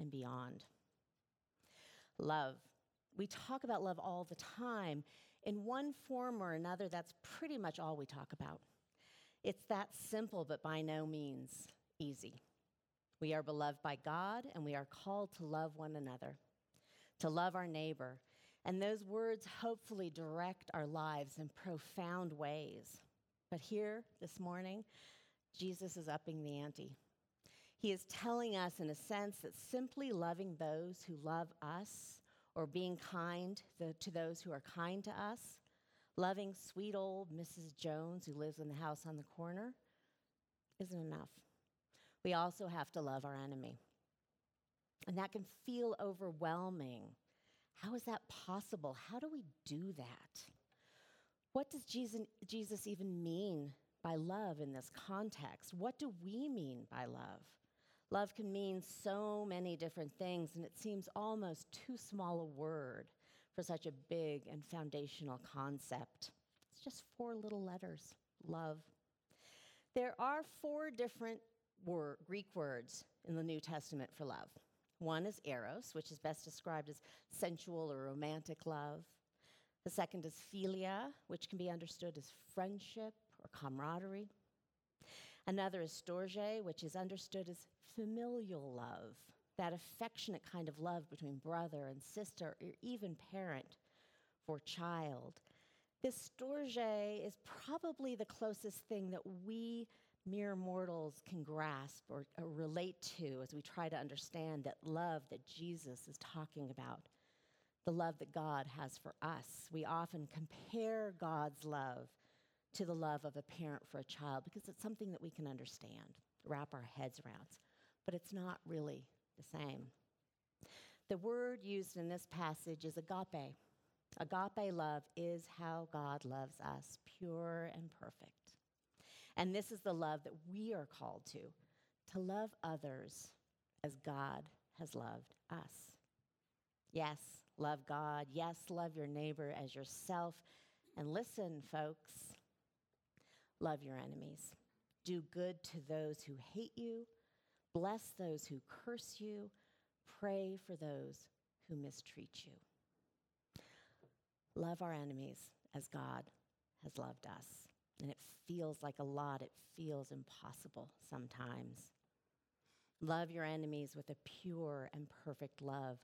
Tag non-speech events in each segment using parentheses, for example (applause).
and beyond. Love. We talk about love all the time. In one form or another, that's pretty much all we talk about. It's that simple, but by no means easy. We are beloved by God, and we are called to love one another, to love our neighbor. And those words hopefully direct our lives in profound ways. But here this morning, Jesus is upping the ante. He is telling us, in a sense, that simply loving those who love us or being kind to those who are kind to us, loving sweet old Mrs. Jones who lives in the house on the corner, isn't enough. We also have to love our enemy. And that can feel overwhelming. How is that possible? How do we do that? What does Jesus, even mean by love in this context? What do we mean by love? Love can mean so many different things, and it seems almost too small a word for such a big and foundational concept. It's just four little letters love. There are four different Greek words in the New Testament for love. One is eros, which is best described as sensual or romantic love. The second is philia, which can be understood as friendship or camaraderie. Another is storge, which is understood as familial love, that affectionate kind of love between brother and sister, or even parent for child. This storge is probably the closest thing that we mere mortals can grasp or, or, relate to as we try to understand that love that Jesus is talking about, the love that God has for us. We often compare God's love to the love of a parent for a child because it's something that we can understand, wrap our heads around. But it's not really the same. The word used in this passage is agape. Agape love is how God loves us, pure and perfect. And this is the love that we are called to to love others as God has loved us. Yes, love God. Yes, love your neighbor as yourself. And listen, folks, Love your enemies. Do good to those who hate you. Bless those who curse you. Pray for those who mistreat you. Love our enemies as God has loved us. And it feels like a lot, it feels impossible sometimes. Love your enemies with a pure and perfect love.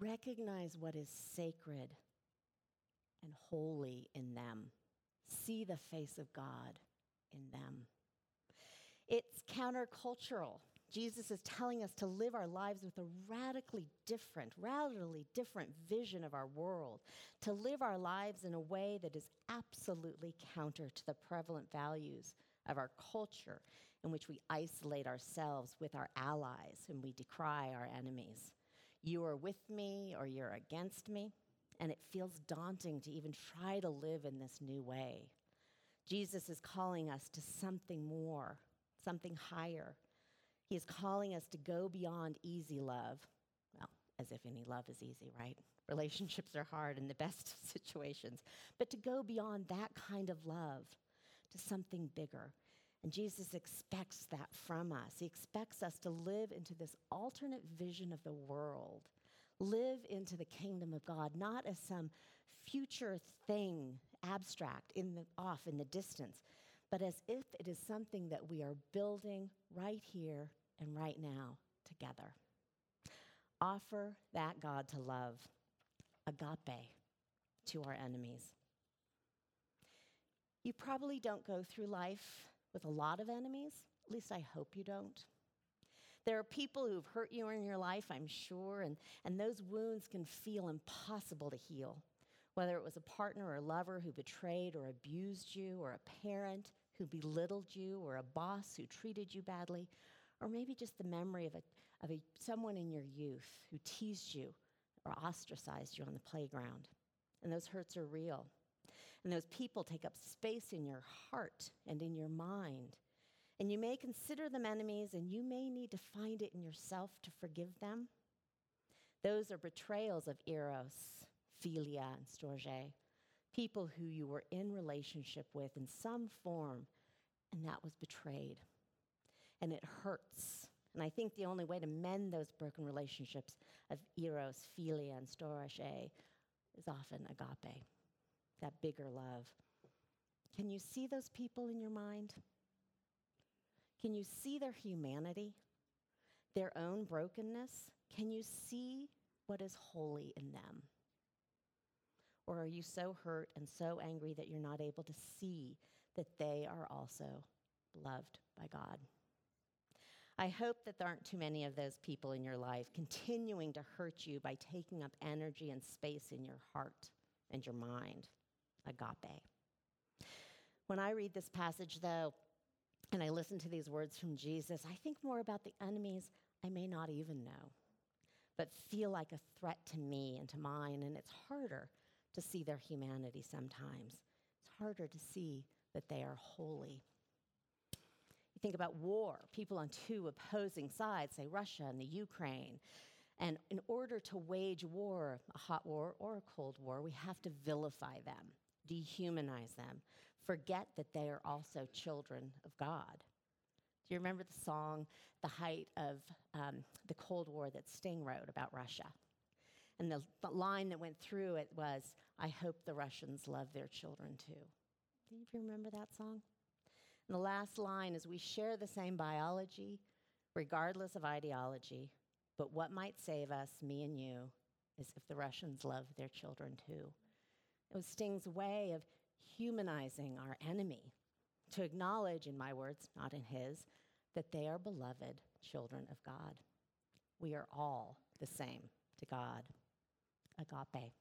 Recognize what is sacred and holy in them see the face of God in them. It's countercultural. Jesus is telling us to live our lives with a radically different, radically different vision of our world, to live our lives in a way that is absolutely counter to the prevalent values of our culture, in which we isolate ourselves with our allies and we decry our enemies. You are with me or you're against me and it feels daunting to even try to live in this new way. Jesus is calling us to something more, something higher. He is calling us to go beyond easy love. Well, as if any love is easy, right? Relationships are hard in the best (laughs) situations. But to go beyond that kind of love to something bigger. And Jesus expects that from us. He expects us to live into this alternate vision of the world live into the kingdom of God, not as some future thing, abstract, in the, off in the distance, but as if it is something that we are building right here and right now together. Offer that God to love, agape, to our enemies. You probably don't go through life with a lot of enemies, at least I hope you don't. There are people who've hurt you in your life, I'm sure, and, and those wounds can feel impossible to heal. Whether it was a partner or lover who betrayed or abused you, or a parent who belittled you, or a boss who treated you badly, or maybe just the memory of, a, of a, someone in your youth who teased you or ostracized you on the playground. And those hurts are real. And those people take up space in your heart and in your mind. And you may consider them enemies, and you may need to find it in yourself to forgive them. Those are betrayals of Eros, Philia, and Storge, people who you were in relationship with in some form, and that was betrayed. And it hurts. And I think the only way to mend those broken relationships of eros, philia, and storge is often agape, that bigger love. Can you see those people in your mind? Can you see their humanity, their own brokenness? Can you see what is holy in them? Or are you so hurt and so angry that you're not able to see that they are also loved by God? I hope that there aren't too many of those people in your life continuing to hurt you by taking up energy and space in your heart and your mind. Agape. When I read this passage, though, and I listen to these words from Jesus, I think more about the enemies I may not even know, but feel like a threat to me and to mine, and it's harder to see their humanity sometimes. It's harder to see that they are holy. You think about war, people on two opposing sides, say Russia and the Ukraine. And in order to wage war, a hot war or a cold war, we have to vilify them, dehumanize them, forget that they are also children of God. Do you remember the song, The Height of um, the Cold War, that Sting wrote about Russia? And the, the line that went through it was, I hope the Russians love their children too. Do you remember that song? And the last line is, We share the same biology, regardless of ideology, but what might save us, me and you, is if the Russians love their children too. It was Sting's way of humanizing our enemy, to acknowledge, in my words, not in his, that they are beloved children of God. We are all the same to God. Agape.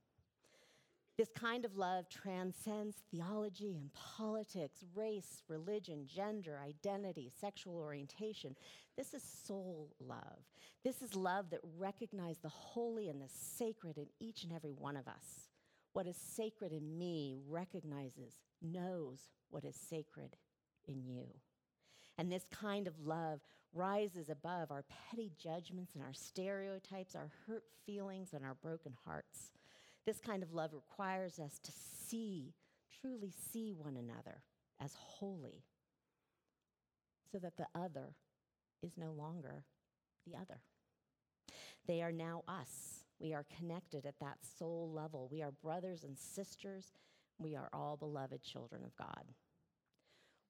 This kind of love transcends theology and politics, race, religion, gender, identity, sexual orientation. This is soul love. This is love that recognizes the holy and the sacred in each and every one of us. What is sacred in me recognizes, knows what is sacred in you. And this kind of love rises above our petty judgments and our stereotypes, our hurt feelings, and our broken hearts. This kind of love requires us to see, truly see one another as holy, so that the other is no longer the other. They are now us. We are connected at that soul level. We are brothers and sisters. We are all beloved children of God.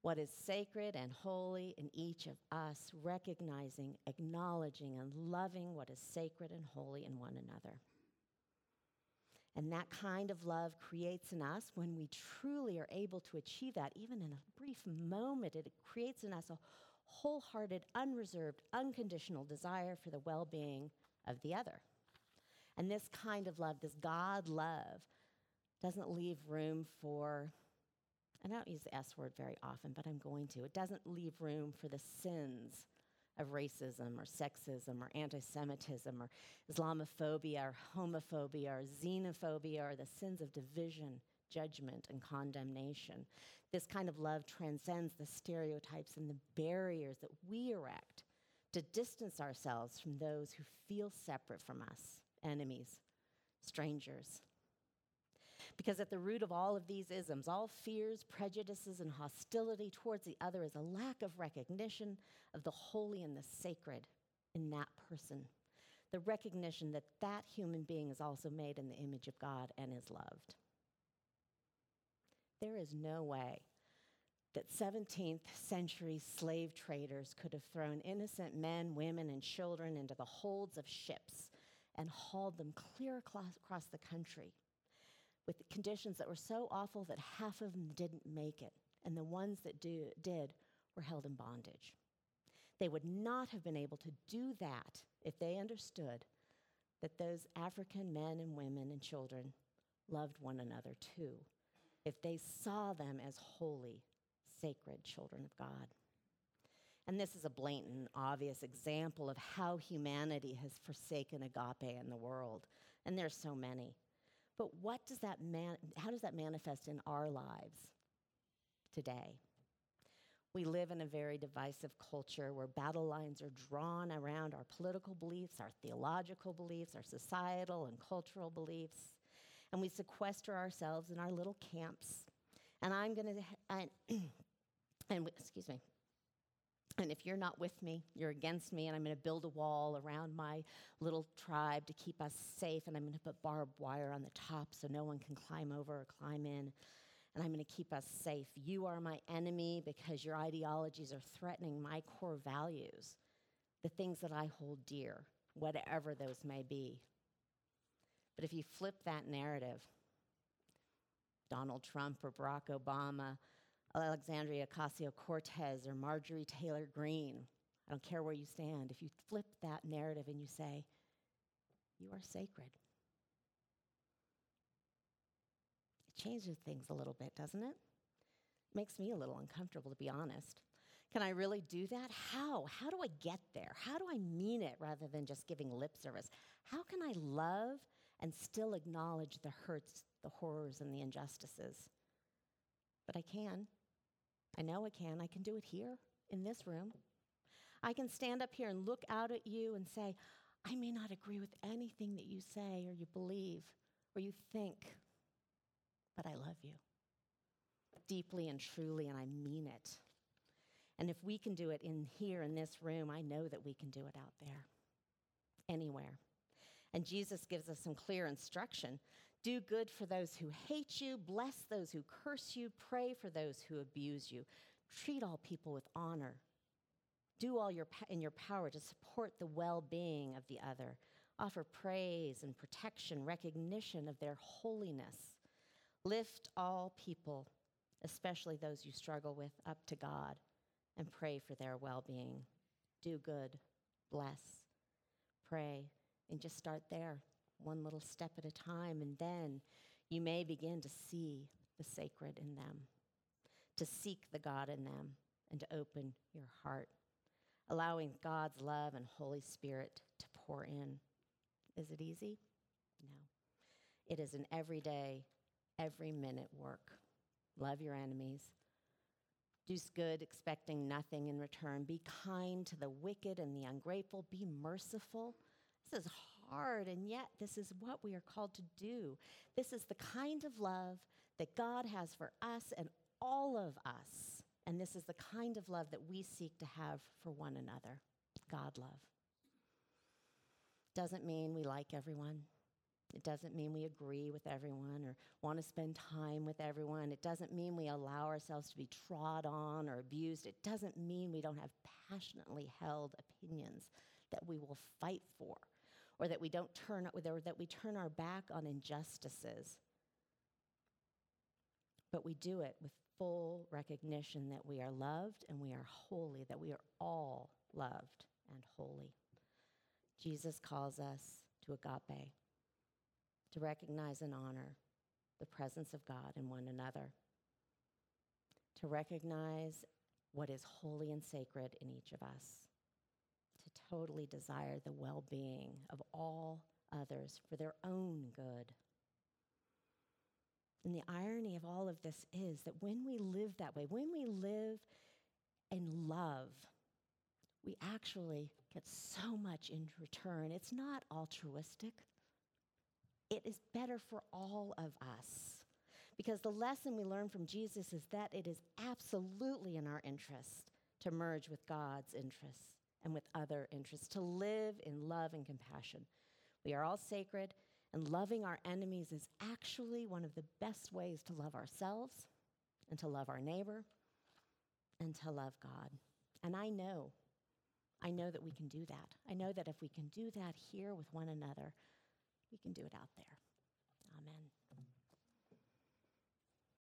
What is sacred and holy in each of us, recognizing, acknowledging, and loving what is sacred and holy in one another. And that kind of love creates in us, when we truly are able to achieve that, even in a brief moment, it creates in us a wholehearted, unreserved, unconditional desire for the well being of the other. And this kind of love, this God love, doesn't leave room for, and I don't use the S word very often, but I'm going to. It doesn't leave room for the sins of racism or sexism or anti Semitism or Islamophobia or homophobia or xenophobia or the sins of division, judgment, and condemnation. This kind of love transcends the stereotypes and the barriers that we erect to distance ourselves from those who feel separate from us enemies, strangers. Because at the root of all of these isms, all fears, prejudices, and hostility towards the other is a lack of recognition of the holy and the sacred in that person. The recognition that that human being is also made in the image of God and is loved. There is no way that 17th century slave traders could have thrown innocent men, women, and children into the holds of ships and hauled them clear across the country with conditions that were so awful that half of them didn't make it, and the ones that do, did were held in bondage. They would not have been able to do that if they understood that those African men and women and children loved one another too, if they saw them as holy, sacred children of God. And this is a blatant, obvious example of how humanity has forsaken agape in the world. And there's so many. But what does that man, how does that manifest in our lives today? We live in a very divisive culture where battle lines are drawn around our political beliefs, our theological beliefs, our societal and cultural beliefs. And we sequester ourselves in our little camps. And I'm going to, and, (clears throat) excuse me, And if you're not with me, you're against me, and I'm going to build a wall around my little tribe to keep us safe, and I'm going to put barbed wire on the top so no one can climb over or climb in, and I'm going to keep us safe. You are my enemy because your ideologies are threatening my core values, the things that I hold dear, whatever those may be. But if you flip that narrative, Donald Trump or Barack Obama, Alexandria Ocasio Cortez or Marjorie Taylor Greene. I don't care where you stand. If you flip that narrative and you say, You are sacred, it changes things a little bit, doesn't it? Makes me a little uncomfortable, to be honest. Can I really do that? How? How do I get there? How do I mean it rather than just giving lip service? How can I love and still acknowledge the hurts, the horrors, and the injustices? But I can. I know I can. I can do it here in this room. I can stand up here and look out at you and say, I may not agree with anything that you say or you believe or you think, but I love you deeply and truly, and I mean it. And if we can do it in here in this room, I know that we can do it out there, anywhere. And Jesus gives us some clear instruction do good for those who hate you, bless those who curse you, pray for those who abuse you, treat all people with honor. Do all your, in your power to support the well being of the other. Offer praise and protection, recognition of their holiness. Lift all people, especially those you struggle with, up to God and pray for their well being. Do good, bless, pray, and just start there one little step at a time, and then you may begin to see the sacred in them, to seek the God in them, and to open your heart, allowing God's love and Holy Spirit to pour in. Is it easy? No. It is an everyday, every minute work. Love your enemies. Do good, expecting nothing in return. Be kind to the wicked and the ungrateful. Be merciful. This is hard, and yet this is what we are called to do. This is the kind of love that God has for us and all of us. And this is the kind of love that we seek to have for one another God love. Doesn't mean we like everyone. It doesn't mean we agree with everyone or want to spend time with everyone. It doesn't mean we allow ourselves to be trod on or abused. It doesn't mean we don't have passionately held opinions that we will fight for or that we don't turn or that we turn our back on injustices. But we do it with full recognition that we are loved and we are holy, that we are all loved and holy. Jesus calls us to agape, to recognize and honor the presence of God in one another, to recognize what is holy and sacred in each of us totally desire the well being of all others for their own good. And the irony of all of this is that when we live that way, when we live in love, we actually get so much in return. It's not altruistic, it is better for all of us. Because the lesson we learn from Jesus is that it is absolutely in our interest to merge with God's interests and with other interests, to live in love and compassion. We are all sacred, and loving our enemies is actually one of the best ways to love ourselves and to love our neighbor and to love God. And I know, I know that we can do that. I know that if we can do that here with one another, we can do it out there.